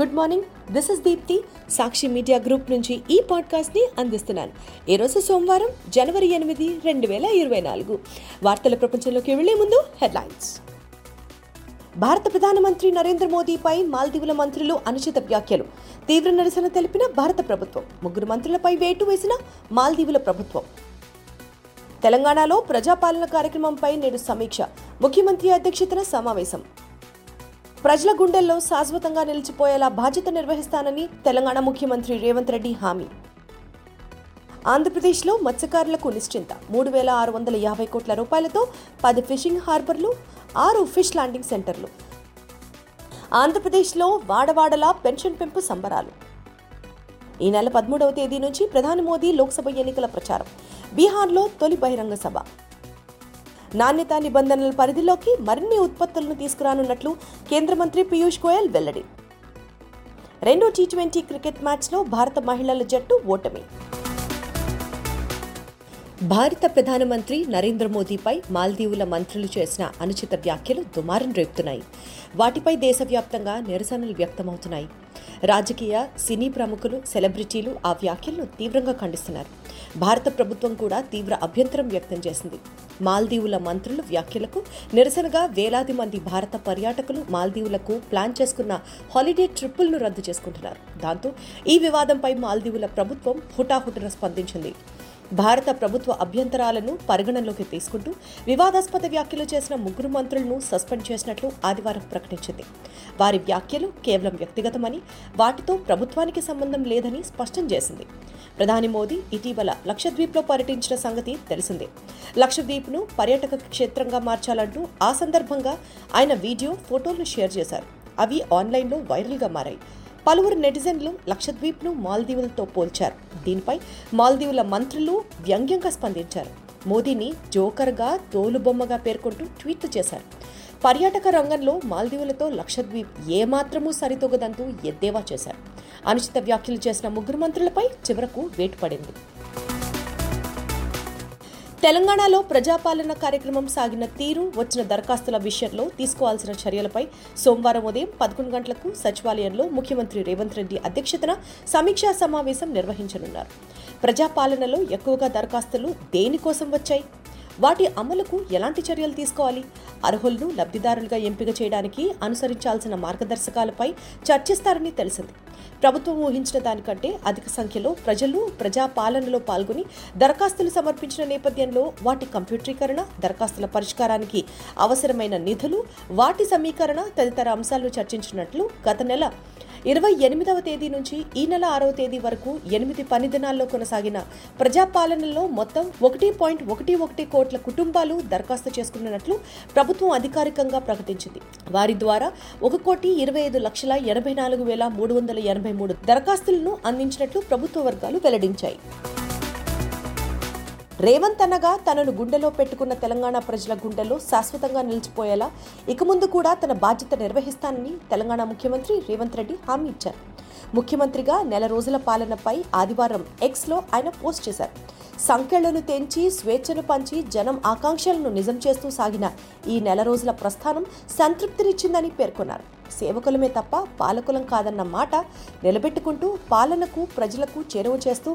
Good morning this is Deepti Sakshi media group నుంచి ఈ పాడ్కాస్ట్ని అందిస్తున్నాను. ఈరోజు సోమవారం జనవరి ఎనిమిది రెండు వేల ఇరవై నాలుగు. వార్తల ప్రపంచంలోకి వెళ్ళే ముందు హెడ్లైన్స్ భారత ప్రధానమంత్రి నరేంద్ర మోదీపై మాల్దీవుల మంత్రులు అనుచిత వ్యాఖ్యలు. తీవ్ర నిరసన తెలిపిన భారత ప్రభుత్వం. ముగ్గురు మంత్రులపై వేటు వేసిన మాల్దీవుల ప్రభుత్వం. తెలంగాణలో ప్రజాపాలన కార్యక్రమంపై నేడు సమీక్ష. ముఖ్యమంత్రి అధ్యక్షతన సమావేశం. ప్రజల గుండెల్లో శాశ్వతంగా నిలిచిపోయేలా బాధ్యత నిర్వహిస్తానని తెలంగాణ ముఖ్యమంత్రి రేవంత్ రెడ్డి హామీ. ఆంధ్రప్రదేశ్లో మత్స్యకారులకు నిశ్చింత మూడు వేల ఆరు వందల యాభై కోట్ల రూపాయలతో పది ఫిషింగ్ హార్బర్లు ఆరు ఫిష్ ల్యాండింగ్ సెంటర్లు. ఆంధ్రప్రదేశ్లో వాడవాడలా పెన్షన్ పెంపు సంబరాలు. ఈ నెల పదమూడవ తేదీ నుంచి ప్రధాని మోదీ లోక్సభ ఎన్నికల ప్రచారం. బీహార్లో తొలి బహిరంగ సభ. నాణ్యతా నిబంధనల పరిధిలోకి మరిన్ని ఉత్పత్తులను తీసుకురానున్నట్లు కేంద్ర మంత్రి పీయూష్ గోయల్ వెల్లడి. రెండో టీ ట్వంటీ క్రికెట్ మ్యాచ్లో భారత మహిళల జట్టు ఓటమి. భారత ప్రధానమంత్రి నరేంద్ర మోదీపై మాల్దీవుల మంత్రులు చేసిన అనుచిత వ్యాఖ్యలు దుమారం రేపుతున్నాయి. వాటిపై దేశవ్యాప్తంగా నిరసనలు వ్యక్తమవుతున్నాయి. రాజకీయ సినీ ప్రముఖులు సెలబ్రిటీలు ఆ వ్యాఖ్యలను తీవ్రంగా ఖండిస్తున్నారు. భారత ప్రభుత్వం కూడా తీవ్ర అభ్యంతరం వ్యక్తం చేసింది. మాల్దీవుల మంత్రుల వ్యాఖ్యలకు నిరసనగా వేలాది మంది భారత పర్యాటకులు మాల్దీవులకు ప్లాన్ చేసుకున్న హాలిడే ట్రిప్పులను రద్దు చేసుకుంటున్నారు. దాంతో ఈ వివాదంపై మాల్దీవుల ప్రభుత్వం హుటాహుటిన స్పందించింది. భారత ప్రభుత్వ అభ్యంతరాలను పరిగణనలోకి తీసుకుంటూ వివాదాస్పద వ్యాఖ్యలు చేసిన ముగ్గురు మంత్రులను సస్పెండ్ చేసినట్లు ఆదివారం ప్రకటించింది. వారి వ్యాఖ్యలు కేవలం వ్యక్తిగతమని వాటితో ప్రభుత్వానికి సంబంధం లేదని స్పష్టం చేసింది. ప్రధాని మోదీ ఇటీవల లక్షద్వీప్లో పర్యటించిన సంగతి తెలిసిందే. లక్షద్వీప్ను పర్యాటక క్షేత్రంగా మార్చాలంటూ ఆ సందర్భంగా ఆయన వీడియో ఫోటోలను షేర్ చేశారు. అవి ఆన్లైన్లో వైరల్గా మారాయి. పలువురు నెటిజన్లు లక్షద్వీప్ను మాల్దీవులతో పోల్చారు. దీనిపై మాల్దీవుల మంత్రులు వ్యంగ్యంగా స్పందించారు. మోదీని జోకర్గా తోలుబొమ్మగా పేర్కొంటూ ట్వీట్లు చేశారు. పర్యాటక రంగంలో మాల్దీవులతో లక్షద్వీప్ ఏమాత్రమూ సరితూగదంటూ ఎద్దేవా చేశారు. అనుచిత వ్యాఖ్యలు చేసిన ముగ్గురు మంత్రులపై చివరకు వేటు పడింది. తెలంగాణలో ప్రజాపాలన కార్యక్రమం సాగిన తీరు వచ్చిన దరఖాస్తుల విషయంలో తీసుకోవాల్సిన చర్యలపై సోమవారం ఉదయం పదకొండు గంటలకు సచివాలయంలో ముఖ్యమంత్రి రేవంత్ రెడ్డి అధ్యక్షతన సమీక్షా సమావేశం నిర్వహించనున్నారు. ప్రజాపాలనలో ఎక్కువగా దరఖాస్తులు దేనికోసం వచ్చాయి? వాటి అమలుకు ఎలాంటి చర్యలు తీసుకోవాలి? అర్హులను లబ్ధిదారులుగా ఎంపిక చేయడానికి అనుసరించాల్సిన మార్గదర్శకాలపై చర్చిస్తారని తెలిసింది. ప్రభుత్వం ఊహించిన దానికంటే అధిక సంఖ్యలో ప్రజలు ప్రజాపాలనలో పాల్గొని దరఖాస్తులు సమర్పించిన నేపథ్యంలో వాటి కంప్యూటరీకరణ దరఖాస్తుల పరిష్కారానికి అవసరమైన నిధులు వాటి సమీకరణ తదితర అంశాలను చర్చించినట్లు గత నెల ఇరవై ఎనిమిదవ తేదీ నుంచి ఈ నెల ఆరవ తేదీ వరకు ఎనిమిది పని దినాల్లో కొనసాగిన ప్రజాపాలనలో మొత్తం ఒకటి పాయింట్ ఒకటి ఒకటి కోట్ల కుటుంబాలు దరఖాస్తు చేసుకున్నట్లు ప్రభుత్వం అధికారికంగా ప్రకటించింది. వారి ద్వారా ఒక కోటి ఇరవై ఐదు లక్షల ఎనభై నాలుగు వేల మూడు వందల ఎనభై మూడు దరఖాస్తులను అందించినట్లు ప్రభుత్వ వర్గాలు వెల్లడించాయి. రేవంత్ అనగా తనను గుండెలో పెట్టుకున్న తెలంగాణ ప్రజల గుండెలో శాశ్వతంగా నిలిచిపోయేలా ఇక ముందు కూడా తన బాధ్యత నిర్వహిస్తానని తెలంగాణ ముఖ్యమంత్రి రేవంత్ రెడ్డి హామీ ఇచ్చారు. ముఖ్యమంత్రిగా నెల రోజుల పాలనపై ఆదివారం ఎక్స్లో ఆయన పోస్ట్ చేశారు. సంఖ్యలను తెంచి స్వేచ్ఛను పంచి జనం ఆకాంక్షలను నిజం చేస్తూ సాగిన ఈ నెల రోజుల ప్రస్థానం సంతృప్తినిచ్చిందని పేర్కొన్నారు. సేవకులమే తప్ప పాలకులం కాదన్న మాట నిలబెట్టుకుంటూ పాలనకు ప్రజలకు చేరువ చేస్తూ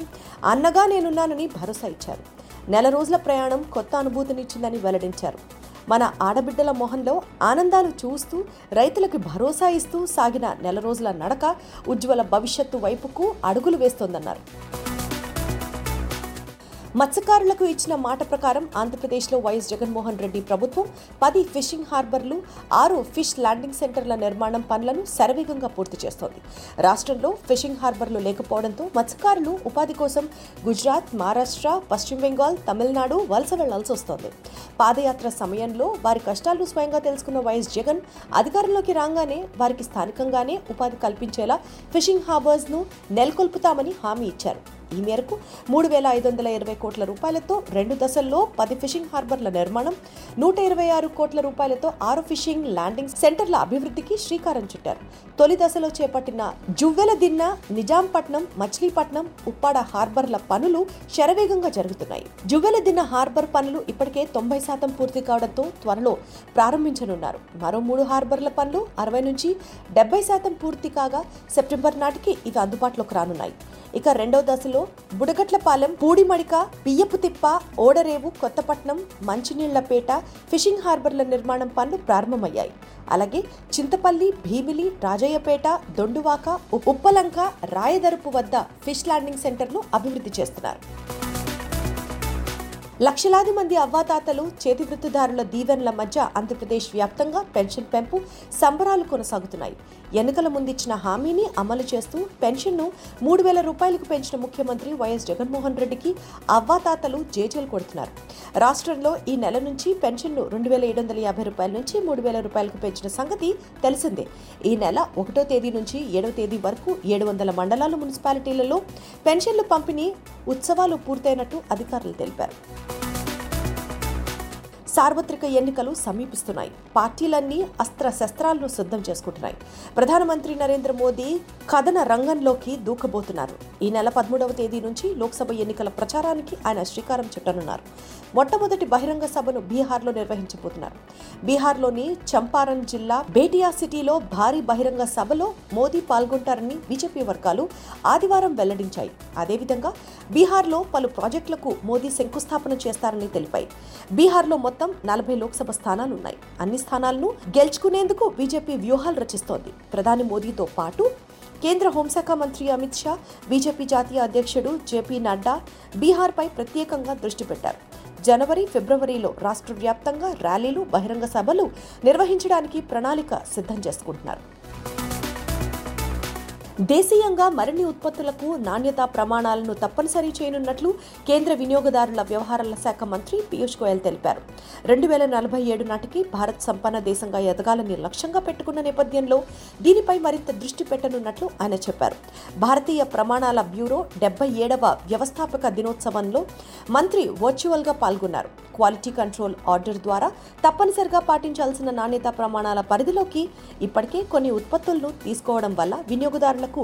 అన్నగా నేనున్నానని భరోసా ఇచ్చారు. నెల రోజుల ప్రయాణం కొత్త అనుభూతినిచ్చిందని వెల్లడించారు. మన ఆడబిడ్డల మొహంలో ఆనందాలు చూస్తూ రైతులకు భరోసా ఇస్తూ సాగిన నెల రోజుల నడక ఉజ్వల భవిష్యత్తు వైపుకు అడుగులు వేస్తోందన్నారు. మత్స్యకారులకు ఇచ్చిన మాట ప్రకారం ఆంధ్రప్రదేశ్లో వైఎస్ జగన్మోహన్ రెడ్డి ప్రభుత్వం పది ఫిషింగ్ హార్బర్లు ఆరు ఫిష్ ల్యాండింగ్ సెంటర్ల నిర్మాణం పనులను శరవేగంగా పూర్తి చేస్తోంది. రాష్ట్రంలో ఫిషింగ్ హార్బర్లు లేకపోవడంతో మత్స్యకారులు ఉపాధి కోసం గుజరాత్ మహారాష్ట్ర పశ్చిమ బెంగాల్ తమిళనాడు వలస వెళ్ళాల్సి వస్తోంది. పాదయాత్ర సమయంలో వారి కష్టాలను స్వయంగా తెలుసుకున్న వైఎస్ జగన్ అధికారంలోకి రాగానే వారికి స్థానికంగానే ఉపాధి కల్పించేలా ఫిషింగ్ హార్బర్స్ను నెలకొల్పుతామని హామీ ఇచ్చారు. ఈ మేరకు మూడు వేల ఐదు వందల ఇరవై కోట్ల రూపాయలతో రెండు దశల్లో పది ఫిషింగ్ హార్బర్ల నిర్మాణం నూట ఇరవై ఆరు కోట్ల రూపాయలతో ఆరు ఫిషింగ్ ల్యాండింగ్ సెంటర్ల అభివృద్ధికి శ్రీకారం చుట్టారు. తొలి దశలో చేపట్టిన జువ్వెల దిన్న నిజాంపట్నం మచిలీపట్నం ఉప్పాడ హార్బర్ల పనులు శరవేగంగా జరుగుతున్నాయి. జువ్వెల దిన్న హార్బర్ పనులు ఇప్పటికే తొంభై శాతం పూర్తి కావడంతో త్వరలో ప్రారంభించనున్నారు. మరో మూడు హార్బర్ల పనులు అరవై నుంచి డెబ్బై శాతం పూర్తి కాగా సెప్టెంబర్ నాటికి ఇవి అందుబాటులోకి రానున్నాయి. ఇక రెండో దశలో బుడగట్లపాలెం పూడిమడిక బియ్యపు తిప్ప ఓడరేవు కొత్తపట్నం మంచినీళ్ళపేట ఫిషింగ్ హార్బర్ల నిర్మాణం పనులు ప్రారంభమయ్యాయి. అలాగే చింతపల్లి భీమిలి రాజయ్యపేట దొండువాక ఉప్పలంక రాయదరుపు వద్ద ఫిష్ ల్యాండింగ్ సెంటర్ను అభివృద్ధి చేస్తున్నారు. లక్షలాది మంది అవ్వాతాతలు చేతి వృత్తిదారుల దీవెనల మధ్య ఆంధ్రప్రదేశ్ వ్యాప్తంగా పెన్షన్ పెంపు సంబరాలు కొనసాగుతున్నాయి. ఎన్నికల ముందిచ్చిన హామీని అమలు చేస్తూ పెన్షన్ను మూడు వేల రూపాయలకు పెంచిన ముఖ్యమంత్రి వైఎస్ జగన్మోహన్ రెడ్డికి అవ్వాతాతలు జేజేలు కొడుతున్నారు. రాష్ట్రంలో ఈ నెల నుంచి పెన్షన్ను రెండు వేల ఏడు వందల యాభై రూపాయల నుంచి మూడు వేల రూపాయలకు పెంచిన సంగతి తెలిసిందే. ఈ నెల ఒకటో తేదీ నుంచి ఏడవ తేదీ వరకు ఏడు వందల మండలాల మున్సిపాలిటీలలో పెన్షన్లు పంపిణీ ఉత్సవాలు పూర్తయినట్టు అధికారులు తెలిపారు. సార్వత్రిక ఎన్నికలు సమీపిస్తున్నాయి. పార్టీలన్నీ అస్త్ర శస్త్రాలను సిద్ధం చేసుకుంటున్నాయి. ప్రధానమంత్రి నరేంద్ర మోదీ కథన రంగంలోకి దూకబోతున్నారు. ఈ నెల పదమూడవ తేదీ నుంచి లోక్సభ ఎన్నికల ప్రచారానికి ఆయన శ్రీకారం చుట్టనున్నారు. మొట్టమొదటి బహిరంగ సభను బీహార్లో నిర్వహించబోతున్నారు. బీహార్లోని చంపారన్ జిల్లా బేటియా సిటీలో భారీ బహిరంగ సభలో మోదీ పాల్గొంటారని బీజేపీ వర్గాలు ఆదివారం వెల్లడించాయి. అదేవిధంగా బీహార్లో పలు ప్రాజెక్టులకు మోదీ శంకుస్థాపన చేస్తారని తెలిపాయి. బీహార్లో మొత్తం నలభై లోక్సభ స్థానాలున్నాయి. అన్ని స్థానాలను గెలుచుకునేందుకు బీజేపీ వ్యూహాలు రచిస్తోంది. ప్రధాని మోదీతో పాటు కేంద్ర హోంశాఖ మంత్రి అమిత్ షా బీజేపీ జాతీయ అధ్యక్షుడు జేపీ నడ్డా బీహార్పై ప్రత్యేకంగా దృష్టి పెట్టారు. జనవరి ఫిబ్రవరిలో రాష్ట్ర వ్యాప్తంగా ర్యాలీలు బహిరంగ సభలు నిర్వహించడానికి ప్రణాళిక సిద్ధం చేసుకుంటున్నారు. దేశీయంగా మరిన్ని ఉత్పత్తులకు నాణ్యతా ప్రమాణాలను తప్పనిసరి చేయనున్నట్లు కేంద్ర వినియోగదారుల వ్యవహారాల శాఖ మంత్రి పీయూష్ గోయల్ తెలిపారు. రెండు వేల నలభై ఏడు నాటికి భారత్ సంపన్న దేశంగా ఎదగాలని లక్ష్యంగా పెట్టుకున్న నేపథ్యంలో దీనిపై మరింత దృష్టి పెట్టనున్నట్లు ఆయన చెప్పారు. భారతీయ ప్రమాణాల బ్యూరో డెబ్బై ఏడవ వ్యవస్థాపక దినోత్సవంలో మంత్రి వర్చువల్గా పాల్గొన్నారు. క్వాలిటీ కంట్రోల్ ఆర్డర్ ద్వారా తప్పనిసరిగా పాటించాల్సిన నాణ్యతా ప్రమాణాల పరిధిలోకి ఇప్పటికే కొన్ని ఉత్పత్తులను తీసుకోవడం వల్ల వినియోగదారులకు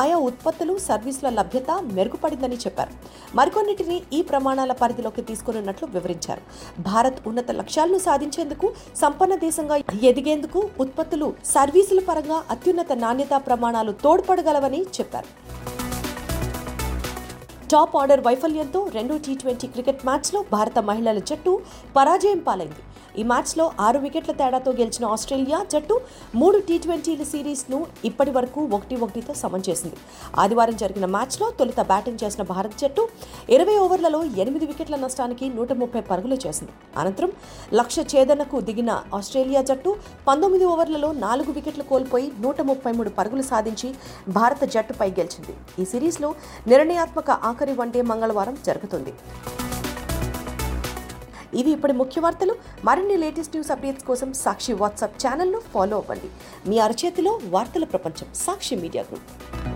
ఆయా ఉత్పత్తులు సర్వీసుల లభ్యత మెరుగుపడిందని చెప్పారు. మరికొన్నిటిని ఈ ప్రమాణాల పరిధిలోకి తీసుకున్నట్లు వివరించారు. భారత్ ఉన్నత లక్ష్యాలను సాధించేందుకు సంపన్న దేశంగా ఎదిగేందుకు ఉత్పత్తులు సర్వీసుల పరంగా అత్యున్నత నాణ్యతా ప్రమాణాలు తోడ్పడగలవని చెప్పారు. టాప్ ఆర్డర్ వైఫల్యంతో రెండో టీ ట్వంటీ క్రికెట్ మ్యాచ్లో భారత మహిళల జట్టు పరాజయం పాలైంది. ఈ మ్యాచ్లో ఆరు వికెట్ల తేడాతో గెలిచిన ఆస్ట్రేలియా జట్టు మూడు టీ ట్వంటీల సిరీస్ను ఇప్పటి వరకు ఒకటి ఒకటితో సమం చేసింది. ఆదివారం జరిగిన మ్యాచ్లో తొలుత బ్యాటింగ్ చేసిన భారత జట్టు ఇరవై ఓవర్లలో ఎనిమిది వికెట్ల నష్టానికి నూట ముప్పై పరుగులు చేసింది. అనంతరం లక్ష్య ఛేదనకు దిగిన ఆస్ట్రేలియా జట్టు పంతొమ్మిది ఓవర్లలో నాలుగు వికెట్లు కోల్పోయి నూట ముప్పై మూడు పరుగులు సాధించి భారత జట్టుపై గెలిచింది. ఈ సిరీస్లో నిర్ణయాత్మక ఆఖరి వన్డే మంగళవారం జరుగుతుంది. ఇవి ఇప్పటి ముఖ్య వార్తలు. మరిన్ని లేటెస్ట్ న్యూస్ అప్డేట్స్ కోసం సాక్షి వాట్సాప్ ఛానల్ను ఫాలో అవ్వండి. మీ అరచేతిలో వార్తల ప్రపంచం సాక్షి మీడియా గ్రూప్.